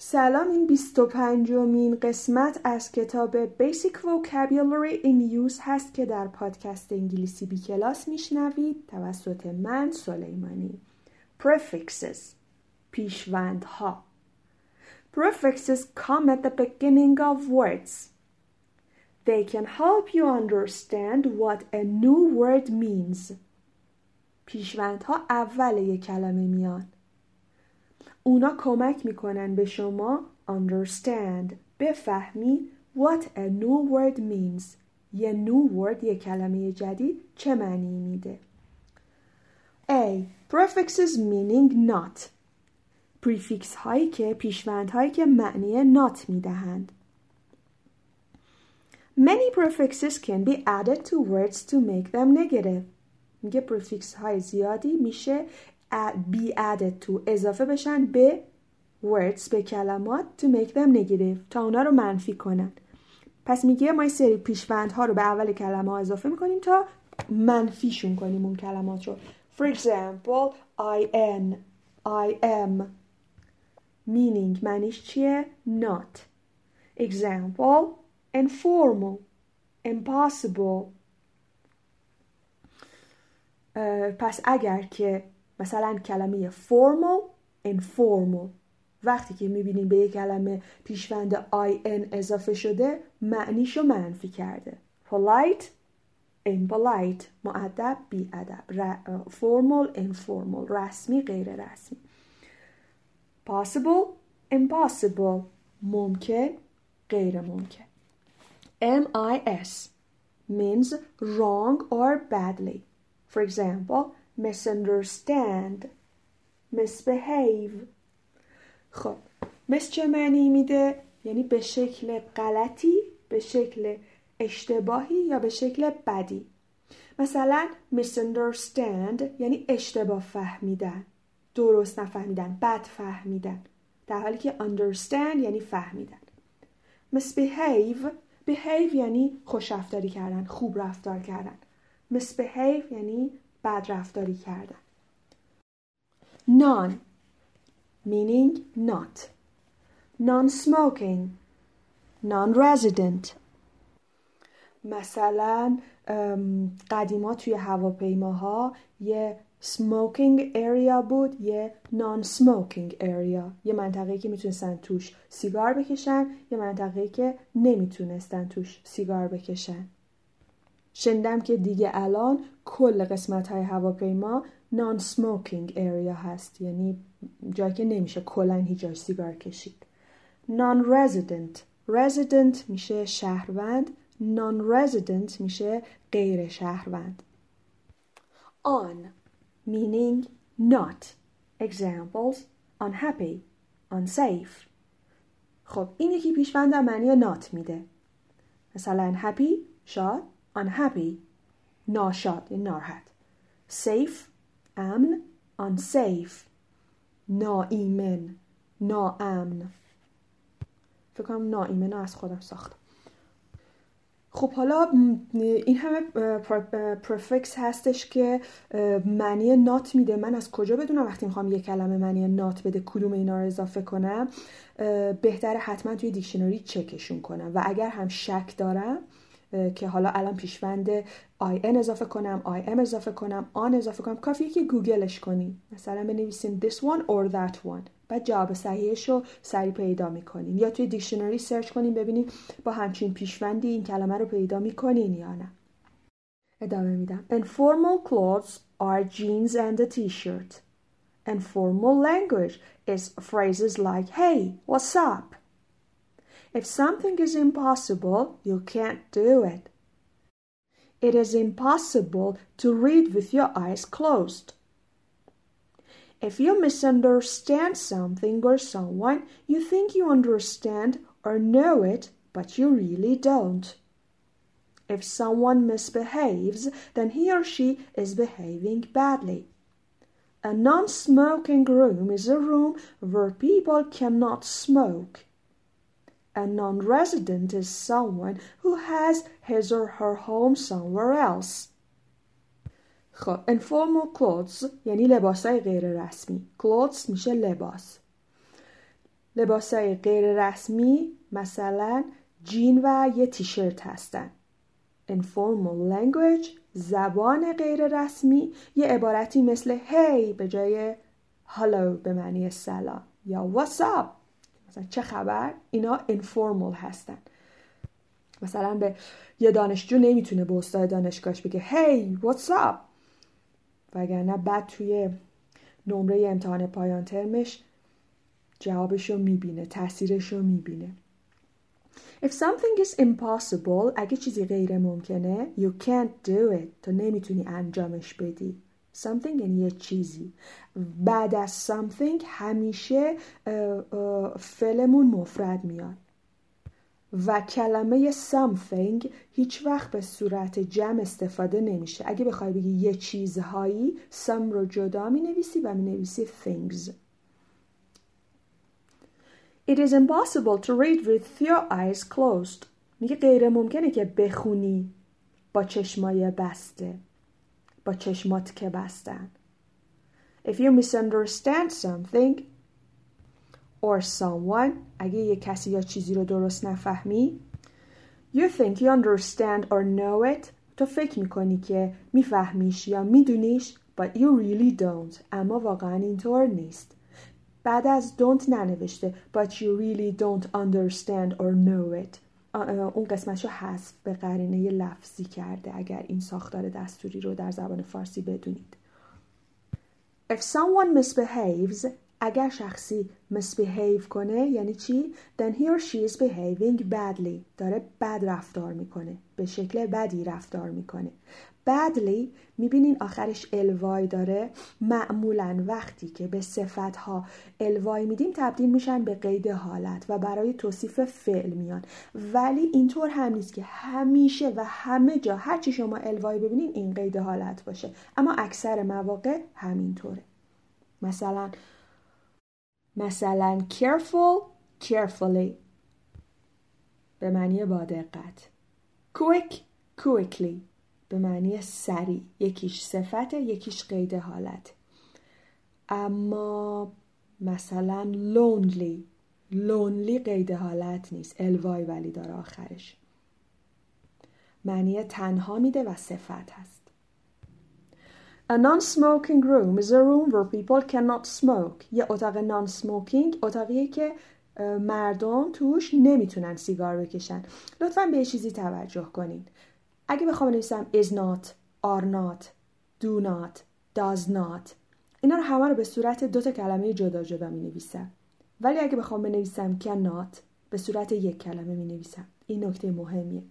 سلام این 25 مین قسمت از کتاب Basic Vocabulary in Use هست که در پادکست انگلیسی بی کلاس میشنوید توسط من سلیمانی Prefixes پیشوندها Prefixes come at the beginning of words They can help you understand what a new word means پیشوندها اول یک کلمه میان اونا کمک می‌کنن به شما understand بفهمی what a new word means یه new word یه کلمه جدید چه معنی میده A. Prefixes meaning not prefix هایی که پیشوند هایی که معنی not می‌دهند Many prefixes can be added to words to make them negative میگه prefix های زیادی میشه be added to اضافه بشن به words به کلمات to make them negative. تا اونا رو منفی کنن. پس میگه ما سری پیشوند ها رو به اول کلمه ها اضافه می‌کنیم تا منفیشون کنیم اون کلمات رو. For example I am I am meaning معنیش چیه؟ not. Example informal. Impossible. پس اگر که مثلا کلمه formal informal وقتی که می‌بینیم به یک کلمه پیشوند in اضافه شده معنیشو منفی کرده polite impolite معدب بی ادب formal informal رسمی غیر رسمی possible impossible ممکن غیر ممکن MIS means wrong or badly for example misunderstand misbehave. خب مس چه معنی میده؟ یعنی به شکل غلطی به شکل اشتباهی یا به شکل بدی. مثلا misunderstand یعنی اشتباه فهمیدن درست نفهمیدن بد فهمیدن. در حالی که understand یعنی فهمیدن. misbehave behave یعنی خوش رفتاری کردن خوب رفتار کردن. misbehave یعنی بد رفتاری کردن. Non. Meaning not. Non-smoking. Non-resident. مثلا قدیما توی هواپیماها یه smoking area بود یه non-smoking area. یه منطقه که می‌تونستن توش سیگار بکشن یه منطقه که نمی‌تونستن توش سیگار بکشن. شندم که دیگه الان کل قسمت های هواپیما نان سموکینگ اریا هست. یعنی جایی که نمیشه کلا هیچ سیگار کشید. نان رزیدنت رزیدنت میشه شهروند. نان رزیدنت میشه غیر شهروند. On meaning not. Examples unhappy unsafe. خب این یکی پیشوند معنی not میده. مثلا happy شاد. Unhappy ناشاد ناراحت. safe امن. unsafe ناایمن ناامن. فکر کنم ناایمن از خودم ساختم. خب حالا این همه prefix هستش که معنی not میده. من از کجا بدونم وقتی می‌خوام یه کلمه معنی not بده کدوم اینا رو اضافه کنم؟ بهتره حتما توی دیکشنری چکشون کنم. و اگر هم شک دارم که حالا الان پیشوند i n اضافه کنم i m اضافه کنم un اضافه کنم. کافیه که گوگلش کنیم مثلا بنویسیم this one or that one. بعد جواب صحیحش رو سریع پیدا می‌کنین یا توی دیکشنری سرچ کنیم ببینیم با همچین پیشوندی این کلمه رو پیدا می‌کنین یا نه. ادامه میدم. Informal clothes are jeans and a t-shirt. Informal language is phrases like hey what's up? If something is impossible, you can't do it. It is impossible to read with your eyes closed. If you misunderstand something or someone, you think you understand or know it, but you really don't. If someone misbehaves, then he or she is behaving badly. A non smoking room is a room where people cannot smoke. A non-resident is someone who has his or her home somewhere else. خب informal clothes یعنی لباس های غیر رسمی clothes میشه لباس لباسای غیر رسمی مثلا جین و یه تیشرت هستن informal language زبان غیر رسمی یه عبارتی مثل hey به جای hello به معنی سلام یا what's up مثلا چه خبر؟ اینا informal هستن. مثلا به یه دانشجو نمی‌تونه به استاد دانشگاهش بگه hey what's up? وگرنه بعد توی نمره امتحان پایان ترمش جوابش رو می‌بینه تاثیرش رو می‌بینه. If something is impossible اگه چیزی غیر ممکنه you can't do it. تو نمی‌تونی انجامش بدی. Something یعنی یه چیزی بعد از something همیشه فعلمون مفرد میاد. و کلمه something هیچ وقت به صورت جمع استفاده نمیشه. اگه بخوای بگی یه چیزهایی some رو جدا می نویسی و می نویسی things. It is impossible to read with your eyes closed. میگه غیر ممکنه که بخونی با چشمای بسته. با چشمات که بستن If you misunderstand something or someone اگه یه کسی یا چیزی رو درست نفهمی You think you understand or know it تو فکر می‌کنی که میفهمیش یا میدونیش but you really don't اما واقعا اینطور نیست بعد از don't ننوشته but you really don't understand or know it اون قسمتش رو حذف به قرینه لفظی کرده اگر این ساختار دستوری رو در زبان فارسی بدونید. If someone misbehaves اگر شخصی misbehave کنه یعنی چی؟ then he or she is behaving badly. داره بد رفتار می‌کنه. به شکل بدی رفتار می‌کنه. Badly می‌بینین آخرش الوای داره. معمولا وقتی که به صفتها الوای میدیم تبدیل میشن به قید حالت و برای توصیف فعل میان. ولی اینطور هم نیست که همیشه و همه جا هرچی شما الوای ببینین این قید حالت باشه. اما اکثر مواقع همینطوره. مثلا مثلا careful carefully. به معنی با دقت. quick quickly. به معنی سریع. یکیش صفت یکیش قید حالت. اما مثلا lonely. lonely قید حالت نیست. الوای ولی داره آخرش. معنی تنها میده و صفت هست. A non-smoking room is a room where people cannot smoke. یه اتاق non-smoking اتاقیه که مردم توش نمی‌تونن سیگار بکشن. لطفا به چیزی توجه کنین. اگه بخوام بنویسم is not, are not, do not, does not اینا رو همه رو به صورت دو تا کلمه جدا جدا می نویسم. ولی اگه بخوام بنویسم cannot به صورت یک کلمه می نویسم. این نکته مهمیه.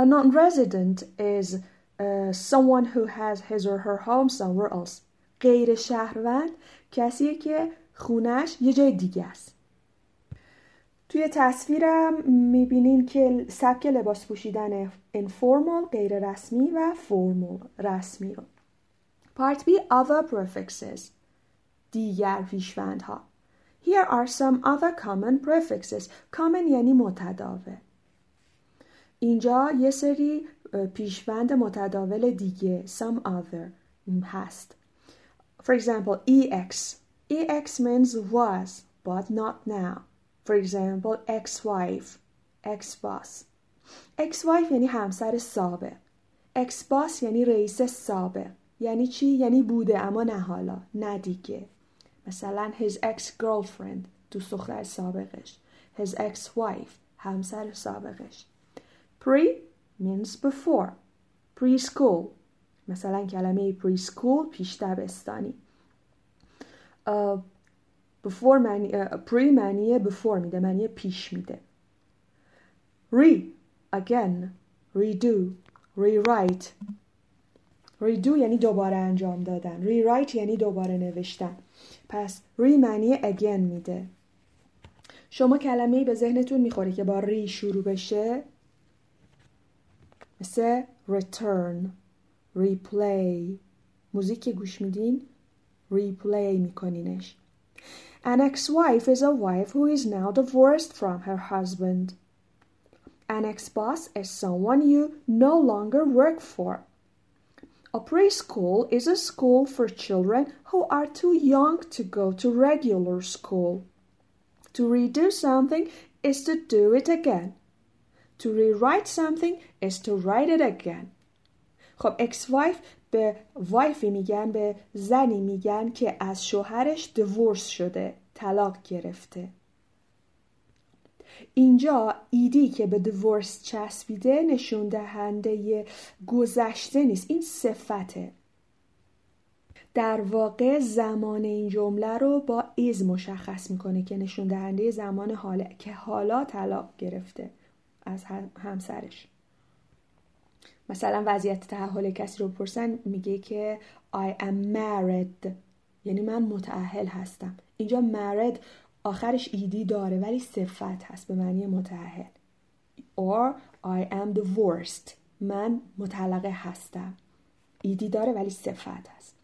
A non-resident is someone who has his or her home somewhere else. غیر شهروند کسیه که خونش یه جای دیگه است. توی تصویرم می‌بینین که سبک لباس پوشیدن informal غیر رسمی و formal رسمی Part B other prefixes دیگر پیشوندها. Here are some other common prefixes. Common یعنی متداول. اینجا یه سری پیشوند متداول دیگه some other هست for example ex ex means was but not now for example ex-wife ex-boss ex-wife یعنی همسر سابق ex-boss یعنی رئیس سابق یعنی چی؟ یعنی بوده اما نه حالا نه دیگه مثلا his ex-girlfriend دوست دختر سابقش his ex-wife همسر سابقش pre means before. Preschool. مثلا کلمه preschool پیش دبستانی uh, before معنی uh, pre معنی before میده معنی پیش میده. Re again. Redo. Rewrite. Redo یعنی دوباره انجام دادن. Rewrite یعنی دوباره نوشتن. پس re معنی again میده. شما کلمه به ذهنتون می‌خوره که با ری شروع بشه. مثل return replay موزیک که گوش میدین replay میکنینش An ex-wife is a wife who is now divorced from her husband. An ex-boss is someone you no longer work for. A preschool is a school for children who are too young to go to regular school. To redo something is to do it again. To rewrite something is to write it again. خب ex wife به وایفی میگن به زنی میگن که از شوهرش دیورس شده طلاق گرفته. اینجا ایدی که به دیورس چسبیده نشون دهنده گذشته نیست این صفته. در واقع زمان این جمله رو با ایز مشخص می‌کنه که نشون دهنده زمان حاله که حالا طلاق گرفته. از همسرش. مثلا وضعیت تحول کسی رو پرسن میگه که I am married. یعنی من متعهل هستم. اینجا married آخرش ایدی داره ولی صفت هست به معنی متعهل or I am divorced من مطلقه هستم. ایدی داره ولی صفت هست.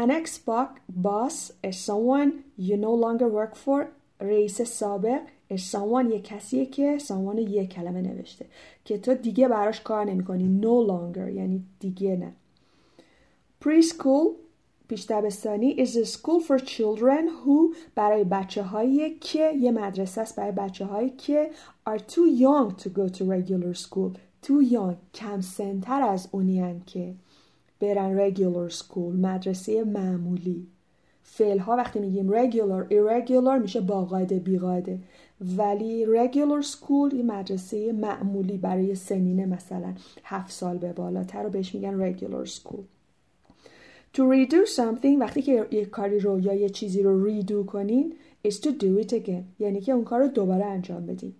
An ex-boss is someone you no longer work for رئیس سابق someone یه کسیه که someone یه کلمه نوشته که تو دیگه براش کار نمی کنی no longer یعنی دیگه نه. Preschool پیش دبستانی is a school for children who برای بچه هایی که یه مدرسه است برای بچه هایی که are too young to go to regular school. Too young کم سنتر از اونیان که برن regular school مدرسه معمولی. فعل ها وقتی میگیم regular irregular میشه با قاعده بی قاعده ولی regular school یه مدرسه معمولی برای سنین مثلا هفت سال به بالاتر رو بهش میگن regular school. To redo something وقتی که یه کاری رو یا یه چیزی رو redo کنین is to do it again. یعنی که اون کار رو دوباره انجام بدین.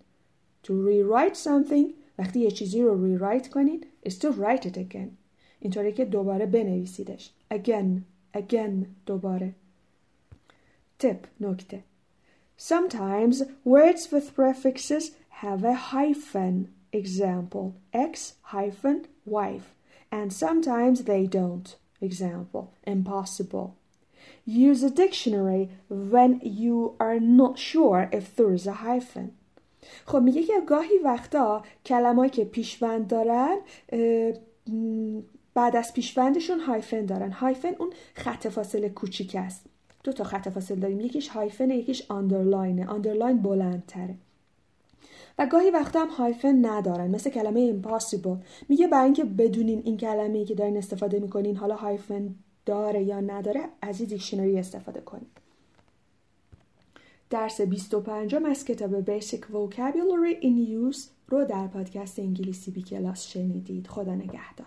To rewrite something وقتی یه چیزی رو rewrite کنین is to write it again. اینطوری که دوباره بنویسیدش. Again again دوباره. tip نکته Sometimes words with prefixes have a hyphen example ex hyphen wife and sometimes they don't example impossible Use a dictionary when you are not sure if there is a hyphen خب میگه که گاهی وقتا کلمایی که پیشوند دارن بعد از پیشوندشون هایفن دارن هایفن اون خط فاصله کوچیک است دو تا خط فاصله داریم. یکیش hyphen یکیش underline ه underline بلندتره. و گاهی وقتا هم hyphen ندارن. مثل کلمه impossible. میگه برای اینکه بدونین این کلمه که دارین استفاده می‌کنین حالا هایفن داره یا نداره از این دیکشنری استفاده کنید. درس 25 از کتاب Basic Vocabulary in Use رو در پادکست انگلیسی بی کلاس شنیدید. خدا نگهدار.